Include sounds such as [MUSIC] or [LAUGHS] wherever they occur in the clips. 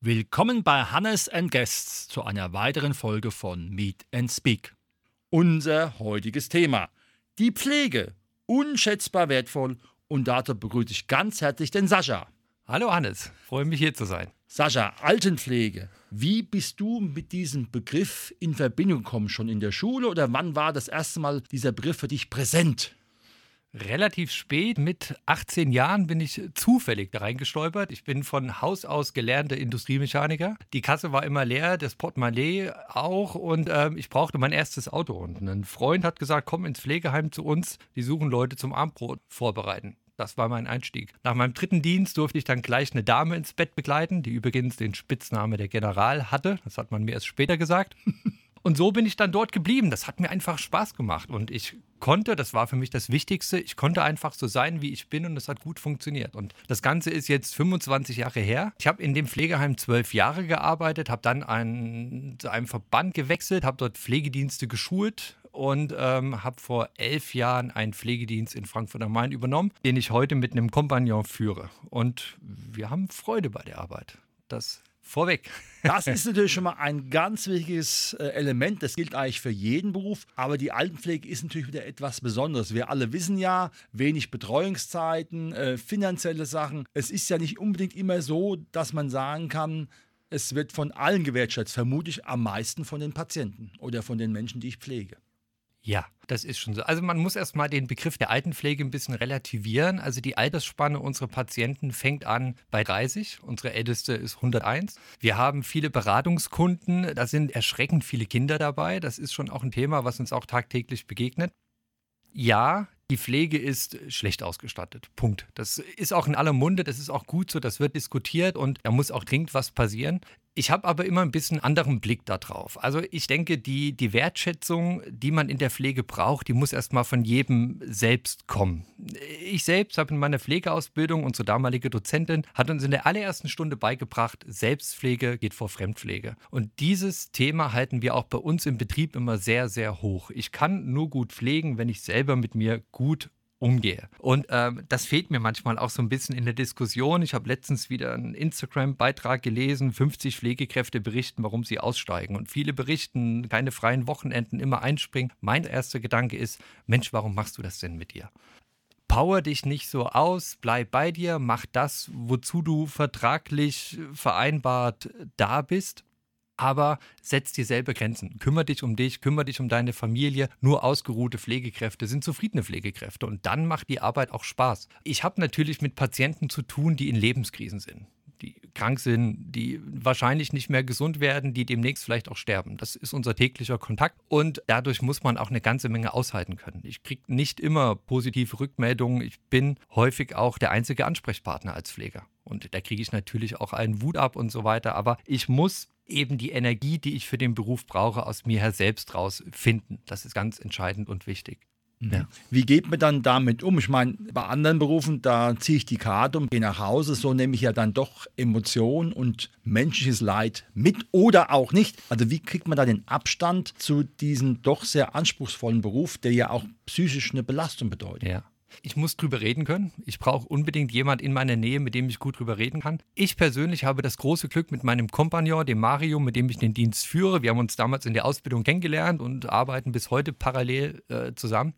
Willkommen bei Hannes and Guests zu einer weiteren Folge von Meet and Speak. Unser heutiges Thema: die Pflege. Unschätzbar wertvoll und dazu begrüße ich ganz herzlich den Sascha. Hallo Hannes, freue mich hier zu sein. Sascha, Altenpflege. Wie bist du mit diesem Begriff in Verbindung gekommen? Schon in der Schule oder wann war das erste Mal dieser Begriff für dich präsent? Relativ spät, mit 18 Jahren, bin ich zufällig da reingestolpert. Ich bin von Haus aus gelernter Industriemechaniker. Die Kasse war immer leer, das Portemonnaie auch und ähm, ich brauchte mein erstes Auto. Und ein Freund hat gesagt, komm ins Pflegeheim zu uns, die suchen Leute zum Abendbrot vorbereiten. Das war mein Einstieg. Nach meinem dritten Dienst durfte ich dann gleich eine Dame ins Bett begleiten, die übrigens den Spitzname der General hatte. Das hat man mir erst später gesagt. Und so bin ich dann dort geblieben. Das hat mir einfach Spaß gemacht. Und ich konnte, das war für mich das Wichtigste, ich konnte einfach so sein, wie ich bin und es hat gut funktioniert. Und das Ganze ist jetzt 25 Jahre her. Ich habe in dem Pflegeheim zwölf Jahre gearbeitet, habe dann ein, zu einem Verband gewechselt, habe dort Pflegedienste geschult und ähm, habe vor elf Jahren einen Pflegedienst in Frankfurt am Main übernommen, den ich heute mit einem Kompagnon führe. Und wir haben Freude bei der Arbeit. Das vorweg. Das [LAUGHS] ist natürlich schon mal ein ganz wichtiges äh, Element. Das gilt eigentlich für jeden Beruf. Aber die Altenpflege ist natürlich wieder etwas Besonderes. Wir alle wissen ja, wenig Betreuungszeiten, äh, finanzielle Sachen. Es ist ja nicht unbedingt immer so, dass man sagen kann, es wird von allen gewertschätzt. Vermutlich am meisten von den Patienten oder von den Menschen, die ich pflege. Ja, das ist schon so. Also man muss erstmal den Begriff der Altenpflege ein bisschen relativieren. Also die Altersspanne unserer Patienten fängt an bei 30. Unsere älteste ist 101. Wir haben viele Beratungskunden. Da sind erschreckend viele Kinder dabei. Das ist schon auch ein Thema, was uns auch tagtäglich begegnet. Ja, die Pflege ist schlecht ausgestattet. Punkt. Das ist auch in aller Munde, das ist auch gut so, das wird diskutiert und da muss auch dringend was passieren. Ich habe aber immer ein bisschen anderen Blick darauf. Also ich denke, die, die Wertschätzung, die man in der Pflege braucht, die muss erstmal von jedem selbst kommen. Ich selbst habe in meiner Pflegeausbildung, unsere damalige Dozentin hat uns in der allerersten Stunde beigebracht, Selbstpflege geht vor Fremdpflege. Und dieses Thema halten wir auch bei uns im Betrieb immer sehr, sehr hoch. Ich kann nur gut pflegen, wenn ich selber mit mir gut umgehe. Und ähm, das fehlt mir manchmal auch so ein bisschen in der Diskussion. Ich habe letztens wieder einen Instagram-Beitrag gelesen, 50 Pflegekräfte berichten, warum sie aussteigen. Und viele berichten, keine freien Wochenenden, immer einspringen. Mein erster Gedanke ist, Mensch, warum machst du das denn mit dir? Power dich nicht so aus, bleib bei dir, mach das, wozu du vertraglich vereinbart da bist aber setz dir selber Grenzen. Kümmer dich um dich, kümmere dich um deine Familie. Nur ausgeruhte Pflegekräfte sind zufriedene Pflegekräfte und dann macht die Arbeit auch Spaß. Ich habe natürlich mit Patienten zu tun, die in Lebenskrisen sind die krank sind, die wahrscheinlich nicht mehr gesund werden, die demnächst vielleicht auch sterben. Das ist unser täglicher Kontakt und dadurch muss man auch eine ganze Menge aushalten können. Ich kriege nicht immer positive Rückmeldungen. Ich bin häufig auch der einzige Ansprechpartner als Pfleger. Und da kriege ich natürlich auch einen Wut ab und so weiter. Aber ich muss eben die Energie, die ich für den Beruf brauche, aus mir her selbst raus finden. Das ist ganz entscheidend und wichtig. Mhm. Ja. Wie geht man dann damit um? Ich meine, bei anderen Berufen, da ziehe ich die Karte und gehe nach Hause. So nehme ich ja dann doch Emotionen und menschliches Leid mit oder auch nicht. Also wie kriegt man da den Abstand zu diesem doch sehr anspruchsvollen Beruf, der ja auch psychisch eine Belastung bedeutet? Ja. Ich muss drüber reden können. Ich brauche unbedingt jemand in meiner Nähe, mit dem ich gut drüber reden kann. Ich persönlich habe das große Glück mit meinem Kompagnon, dem Mario, mit dem ich den Dienst führe. Wir haben uns damals in der Ausbildung kennengelernt und arbeiten bis heute parallel äh, zusammen.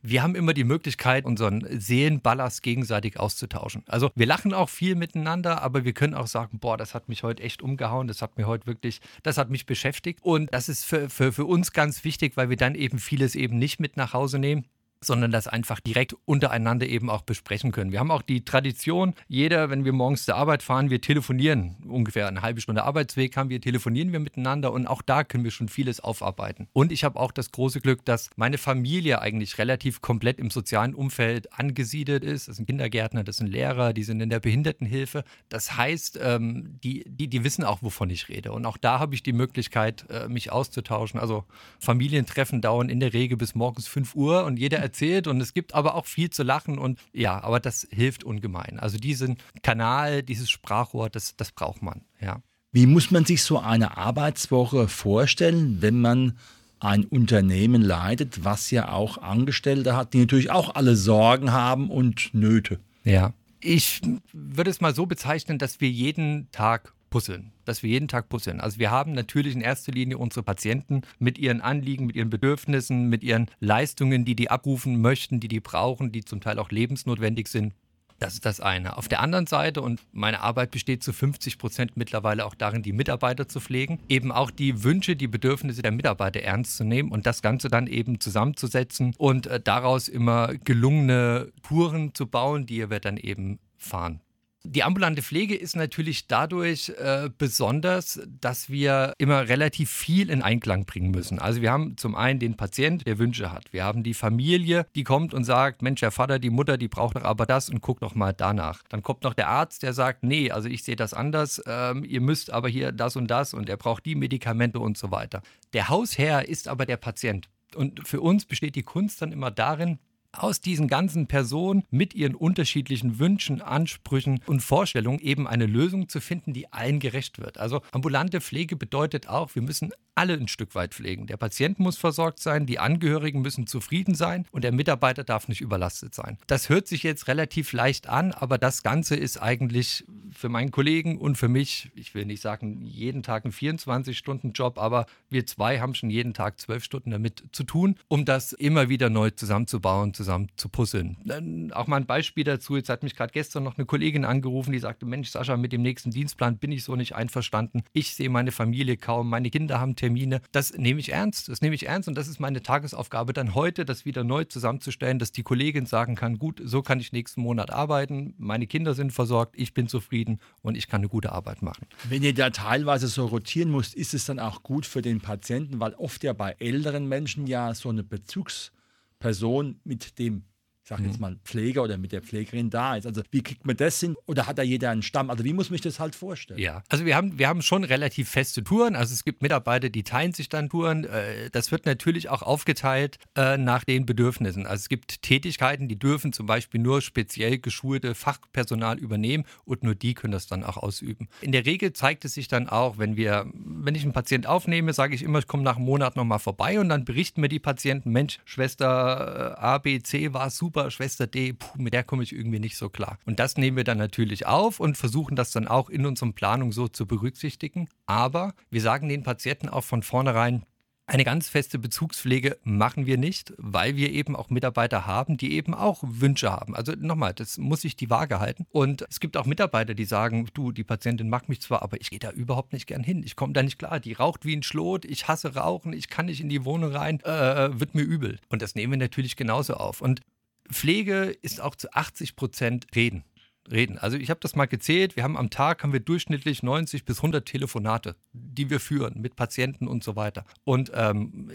Wir haben immer die Möglichkeit, unseren Seelenballast gegenseitig auszutauschen. Also wir lachen auch viel miteinander, aber wir können auch sagen, boah, das hat mich heute echt umgehauen, das hat mir heute wirklich, das hat mich beschäftigt. Und das ist für, für, für uns ganz wichtig, weil wir dann eben vieles eben nicht mit nach Hause nehmen sondern das einfach direkt untereinander eben auch besprechen können. Wir haben auch die Tradition, jeder, wenn wir morgens zur Arbeit fahren, wir telefonieren. Ungefähr eine halbe Stunde Arbeitsweg haben wir, telefonieren wir miteinander und auch da können wir schon vieles aufarbeiten. Und ich habe auch das große Glück, dass meine Familie eigentlich relativ komplett im sozialen Umfeld angesiedelt ist. Das sind Kindergärtner, das sind Lehrer, die sind in der Behindertenhilfe. Das heißt, ähm, die, die, die wissen auch, wovon ich rede. Und auch da habe ich die Möglichkeit, äh, mich auszutauschen. Also Familientreffen dauern in der Regel bis morgens 5 Uhr und jeder erzählt und es gibt aber auch viel zu lachen und ja, aber das hilft ungemein. Also diesen Kanal, dieses Sprachrohr, das, das braucht man, ja. Wie muss man sich so eine Arbeitswoche vorstellen, wenn man ein Unternehmen leitet, was ja auch Angestellte hat, die natürlich auch alle Sorgen haben und Nöte? Ja, ich würde es mal so bezeichnen, dass wir jeden Tag puzzeln, dass wir jeden Tag puzzeln. Also wir haben natürlich in erster Linie unsere Patienten mit ihren Anliegen, mit ihren Bedürfnissen, mit ihren Leistungen, die die abrufen möchten, die die brauchen, die zum Teil auch lebensnotwendig sind. Das ist das eine. Auf der anderen Seite, und meine Arbeit besteht zu 50 Prozent mittlerweile auch darin, die Mitarbeiter zu pflegen, eben auch die Wünsche, die Bedürfnisse der Mitarbeiter ernst zu nehmen und das Ganze dann eben zusammenzusetzen und äh, daraus immer gelungene Touren zu bauen, die wir dann eben fahren. Die ambulante Pflege ist natürlich dadurch äh, besonders, dass wir immer relativ viel in Einklang bringen müssen. Also wir haben zum einen den Patient, der Wünsche hat. Wir haben die Familie, die kommt und sagt, Mensch, der Vater, die Mutter, die braucht doch aber das und guckt doch mal danach. Dann kommt noch der Arzt, der sagt, nee, also ich sehe das anders, ähm, ihr müsst aber hier das und das und er braucht die Medikamente und so weiter. Der Hausherr ist aber der Patient. Und für uns besteht die Kunst dann immer darin, aus diesen ganzen Personen mit ihren unterschiedlichen Wünschen, Ansprüchen und Vorstellungen eben eine Lösung zu finden, die allen gerecht wird. Also ambulante Pflege bedeutet auch, wir müssen alle ein Stück weit pflegen. Der Patient muss versorgt sein, die Angehörigen müssen zufrieden sein und der Mitarbeiter darf nicht überlastet sein. Das hört sich jetzt relativ leicht an, aber das Ganze ist eigentlich für meinen Kollegen und für mich, ich will nicht sagen jeden Tag ein 24-Stunden-Job, aber wir zwei haben schon jeden Tag zwölf Stunden damit zu tun, um das immer wieder neu zusammenzubauen, zusammen zu puzzeln. Dann auch mal ein Beispiel dazu. Jetzt hat mich gerade gestern noch eine Kollegin angerufen, die sagte, Mensch, Sascha, mit dem nächsten Dienstplan bin ich so nicht einverstanden. Ich sehe meine Familie kaum, meine Kinder haben Termine. Das nehme ich ernst. Das nehme ich ernst und das ist meine Tagesaufgabe dann heute, das wieder neu zusammenzustellen, dass die Kollegin sagen kann, gut, so kann ich nächsten Monat arbeiten. Meine Kinder sind versorgt, ich bin zufrieden und ich kann eine gute Arbeit machen. Wenn ihr da teilweise so rotieren müsst, ist es dann auch gut für den Patienten, weil oft ja bei älteren Menschen ja so eine Bezugs- Person mit dem ich sage jetzt mhm. mal, Pfleger oder mit der Pflegerin da ist. Also wie kriegt man das hin? Oder hat da jeder einen Stamm? Also wie muss man sich das halt vorstellen? Ja, also wir haben, wir haben schon relativ feste Touren. Also es gibt Mitarbeiter, die teilen sich dann Touren. Äh, das wird natürlich auch aufgeteilt äh, nach den Bedürfnissen. Also es gibt Tätigkeiten, die dürfen zum Beispiel nur speziell geschulte Fachpersonal übernehmen und nur die können das dann auch ausüben. In der Regel zeigt es sich dann auch, wenn wir, wenn ich einen Patient aufnehme, sage ich immer, ich komme nach einem Monat nochmal vorbei und dann berichten mir die Patienten, Mensch, Schwester äh, A, B, C war super super, Schwester D, puh, mit der komme ich irgendwie nicht so klar. Und das nehmen wir dann natürlich auf und versuchen das dann auch in unserer Planung so zu berücksichtigen. Aber wir sagen den Patienten auch von vornherein, eine ganz feste Bezugspflege machen wir nicht, weil wir eben auch Mitarbeiter haben, die eben auch Wünsche haben. Also nochmal, das muss sich die Waage halten. Und es gibt auch Mitarbeiter, die sagen, du, die Patientin mag mich zwar, aber ich gehe da überhaupt nicht gern hin. Ich komme da nicht klar. Die raucht wie ein Schlot, ich hasse Rauchen, ich kann nicht in die Wohnung rein, äh, wird mir übel. Und das nehmen wir natürlich genauso auf. Und Pflege ist auch zu 80 Prozent Reden. Reden. Also ich habe das mal gezählt. Wir haben am Tag haben wir durchschnittlich 90 bis 100 Telefonate, die wir führen mit Patienten und so weiter. Und ähm,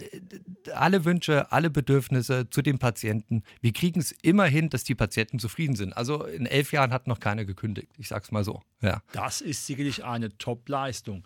alle Wünsche, alle Bedürfnisse zu den Patienten. Wir kriegen es immer hin, dass die Patienten zufrieden sind. Also in elf Jahren hat noch keiner gekündigt. Ich sag's mal so. Ja. Das ist sicherlich eine Top-Leistung.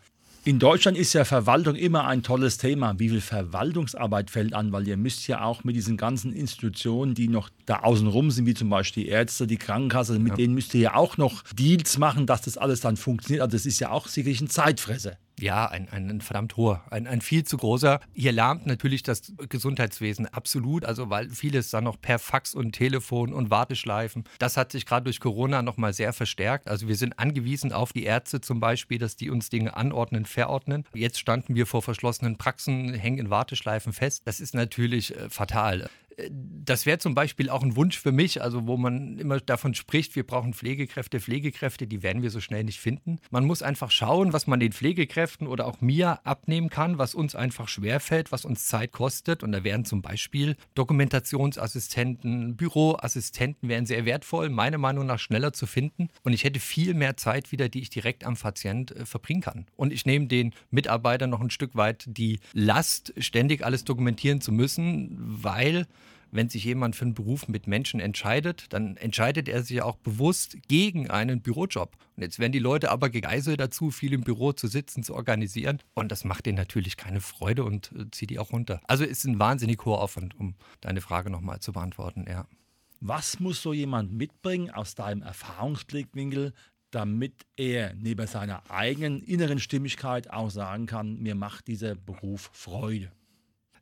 In Deutschland ist ja Verwaltung immer ein tolles Thema. Wie viel Verwaltungsarbeit fällt an? Weil ihr müsst ja auch mit diesen ganzen Institutionen, die noch da außenrum sind, wie zum Beispiel die Ärzte, die Krankenkasse, mit ja. denen müsst ihr ja auch noch Deals machen, dass das alles dann funktioniert. Also das ist ja auch sicherlich ein Zeitfresser ja, ein, ein, verdammt hoher, ein, ein viel zu großer. Hier lahmt natürlich das Gesundheitswesen absolut, also weil vieles dann noch per Fax und Telefon und Warteschleifen. Das hat sich gerade durch Corona nochmal sehr verstärkt. Also wir sind angewiesen auf die Ärzte zum Beispiel, dass die uns Dinge anordnen, verordnen. Jetzt standen wir vor verschlossenen Praxen, hängen in Warteschleifen fest. Das ist natürlich äh, fatal das wäre zum Beispiel auch ein Wunsch für mich, also wo man immer davon spricht, wir brauchen Pflegekräfte, Pflegekräfte, die werden wir so schnell nicht finden. Man muss einfach schauen, was man den Pflegekräften oder auch mir abnehmen kann, was uns einfach schwerfällt, was uns Zeit kostet. Und da wären zum Beispiel Dokumentationsassistenten, Büroassistenten wären sehr wertvoll, meiner Meinung nach schneller zu finden. Und ich hätte viel mehr Zeit wieder, die ich direkt am Patient äh, verbringen kann. Und ich nehme den Mitarbeitern noch ein Stück weit die Last, ständig alles dokumentieren zu müssen, weil wenn sich jemand für einen Beruf mit Menschen entscheidet, dann entscheidet er sich auch bewusst gegen einen Bürojob. Und jetzt werden die Leute aber gegeißelt dazu, viel im Büro zu sitzen, zu organisieren. Und das macht denen natürlich keine Freude und äh, zieht die auch runter. Also ist ein wahnsinnig hoher Aufwand, um deine Frage nochmal zu beantworten, ja. Was muss so jemand mitbringen aus deinem Erfahrungsblickwinkel, damit er neben seiner eigenen inneren Stimmigkeit auch sagen kann, mir macht dieser Beruf Freude?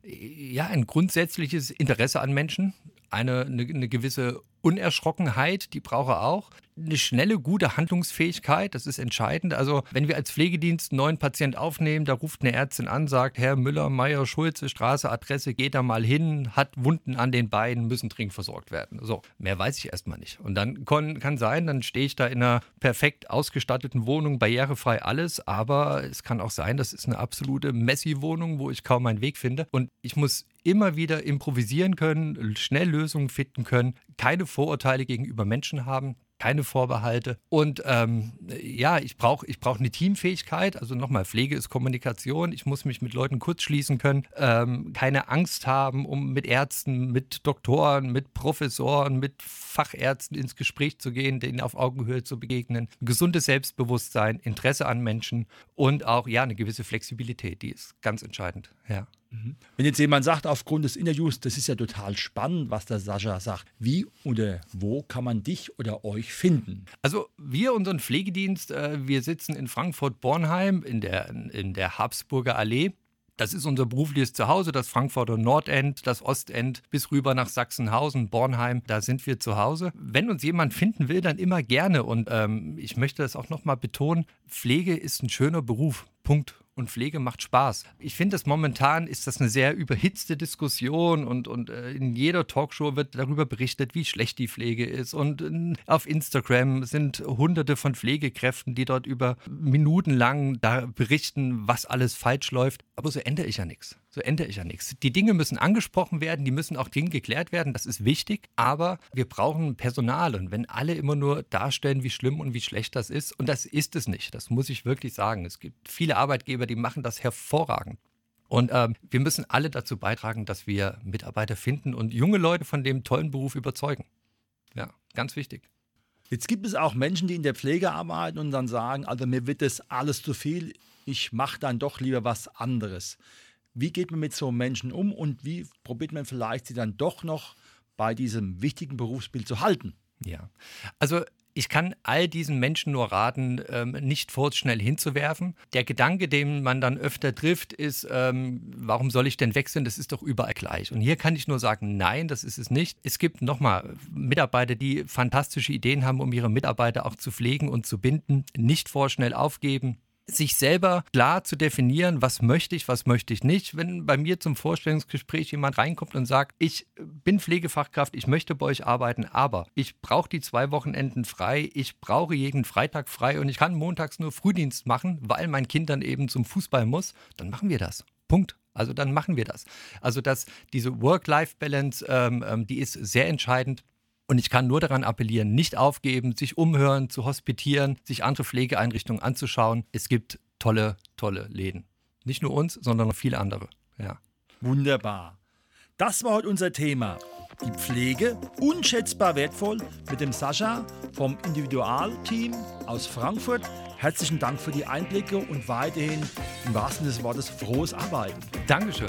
Ja, ein grundsätzliches Interesse an Menschen, eine, eine, eine gewisse Unerschrockenheit, die braucht er auch eine schnelle, gute Handlungsfähigkeit, das ist entscheidend. Also, wenn wir als Pflegedienst einen neuen Patient aufnehmen, da ruft eine Ärztin an, sagt, Herr Müller, Meier, Schulze, Straße, Adresse, geht da mal hin, hat Wunden an den Beinen, müssen dringend versorgt werden. So, mehr weiß ich erstmal nicht. Und dann kann, kann sein, dann stehe ich da in einer perfekt ausgestatteten Wohnung, barrierefrei alles, aber es kann auch sein, das ist eine absolute Messi-Wohnung, wo ich kaum meinen Weg finde. Und ich muss immer wieder improvisieren können, schnell Lösungen finden können, keine Vorurteile gegenüber Menschen haben keine Vorbehalte. Und ähm, ja, ich brauche ich brauch eine Teamfähigkeit. Also nochmal, Pflege ist Kommunikation. Ich muss mich mit Leuten kurzschließen können, ähm, keine Angst haben, um mit Ärzten, mit Doktoren, mit Professoren, mit Fachärzten ins Gespräch zu gehen, denen auf Augenhöhe zu begegnen. Gesundes Selbstbewusstsein, Interesse an Menschen und auch ja eine gewisse Flexibilität, die ist ganz entscheidend. Ja. Mhm. Wenn jetzt jemand sagt, aufgrund des Interviews, das ist ja total spannend, was der Sascha sagt, wie oder wo kann man dich oder euch finden? Also wir, unseren Pflegedienst, äh, wir sitzen in Frankfurt-Bornheim in der, in der Habsburger Allee. Das ist unser berufliches Zuhause, das Frankfurter Nordend, das Ostend bis rüber nach Sachsenhausen, Bornheim. Da sind wir zu Hause. Wenn uns jemand finden will, dann immer gerne. Und ähm, ich möchte das auch nochmal betonen: Pflege ist ein schöner Beruf. Punkt und Pflege macht Spaß. Ich finde, dass momentan ist das eine sehr überhitzte Diskussion und, und äh, in jeder Talkshow wird darüber berichtet, wie schlecht die Pflege ist. Und äh, auf Instagram sind hunderte von Pflegekräften, die dort über Minuten lang da berichten, was alles falsch läuft. Aber so ändere ich ja nichts so ändere ich ja nichts. Die Dinge müssen angesprochen werden, die müssen auch dringend geklärt werden, das ist wichtig, aber wir brauchen Personal und wenn alle immer nur darstellen, wie schlimm und wie schlecht das ist, und das ist es nicht, das muss ich wirklich sagen. Es gibt viele Arbeitgeber, die machen das hervorragend. Und ähm, wir müssen alle dazu beitragen, dass wir Mitarbeiter finden und junge Leute von dem tollen Beruf überzeugen. Ja, ganz wichtig. Jetzt gibt es auch Menschen, die in der Pflege arbeiten und dann sagen, also mir wird das alles zu viel, ich mache dann doch lieber was anderes. Wie geht man mit so Menschen um und wie probiert man vielleicht sie dann doch noch bei diesem wichtigen Berufsbild zu halten? Ja, also ich kann all diesen Menschen nur raten, ähm, nicht vorschnell hinzuwerfen. Der Gedanke, den man dann öfter trifft, ist, ähm, warum soll ich denn wechseln? Das ist doch überall gleich. Und hier kann ich nur sagen, nein, das ist es nicht. Es gibt nochmal Mitarbeiter, die fantastische Ideen haben, um ihre Mitarbeiter auch zu pflegen und zu binden. Nicht vorschnell aufgeben, sich selber klar zu definieren, was möchte ich, was möchte ich nicht. Wenn bei mir zum Vorstellungsgespräch jemand reinkommt und sagt, ich bin Pflegefachkraft, ich möchte bei euch arbeiten, aber ich brauche die zwei Wochenenden frei, ich brauche jeden Freitag frei und ich kann montags nur Frühdienst machen, weil mein Kind dann eben zum Fußball muss, dann machen wir das. Punkt. Also dann machen wir das. Also dass diese Work-Life-Balance, ähm, ähm, die ist sehr entscheidend. Und ich kann nur daran appellieren, nicht aufgeben, sich umhören, zu hospitieren, sich andere Pflegeeinrichtungen anzuschauen. Es gibt tolle, tolle Läden. Nicht nur uns, sondern noch viele andere. Ja. Wunderbar. Das war heute unser Thema. Die Pflege, unschätzbar wertvoll, mit dem Sascha vom Individualteam aus Frankfurt. Herzlichen Dank für die Einblicke und weiterhin im wahrsten des Wortes frohes Arbeiten. Dankeschön.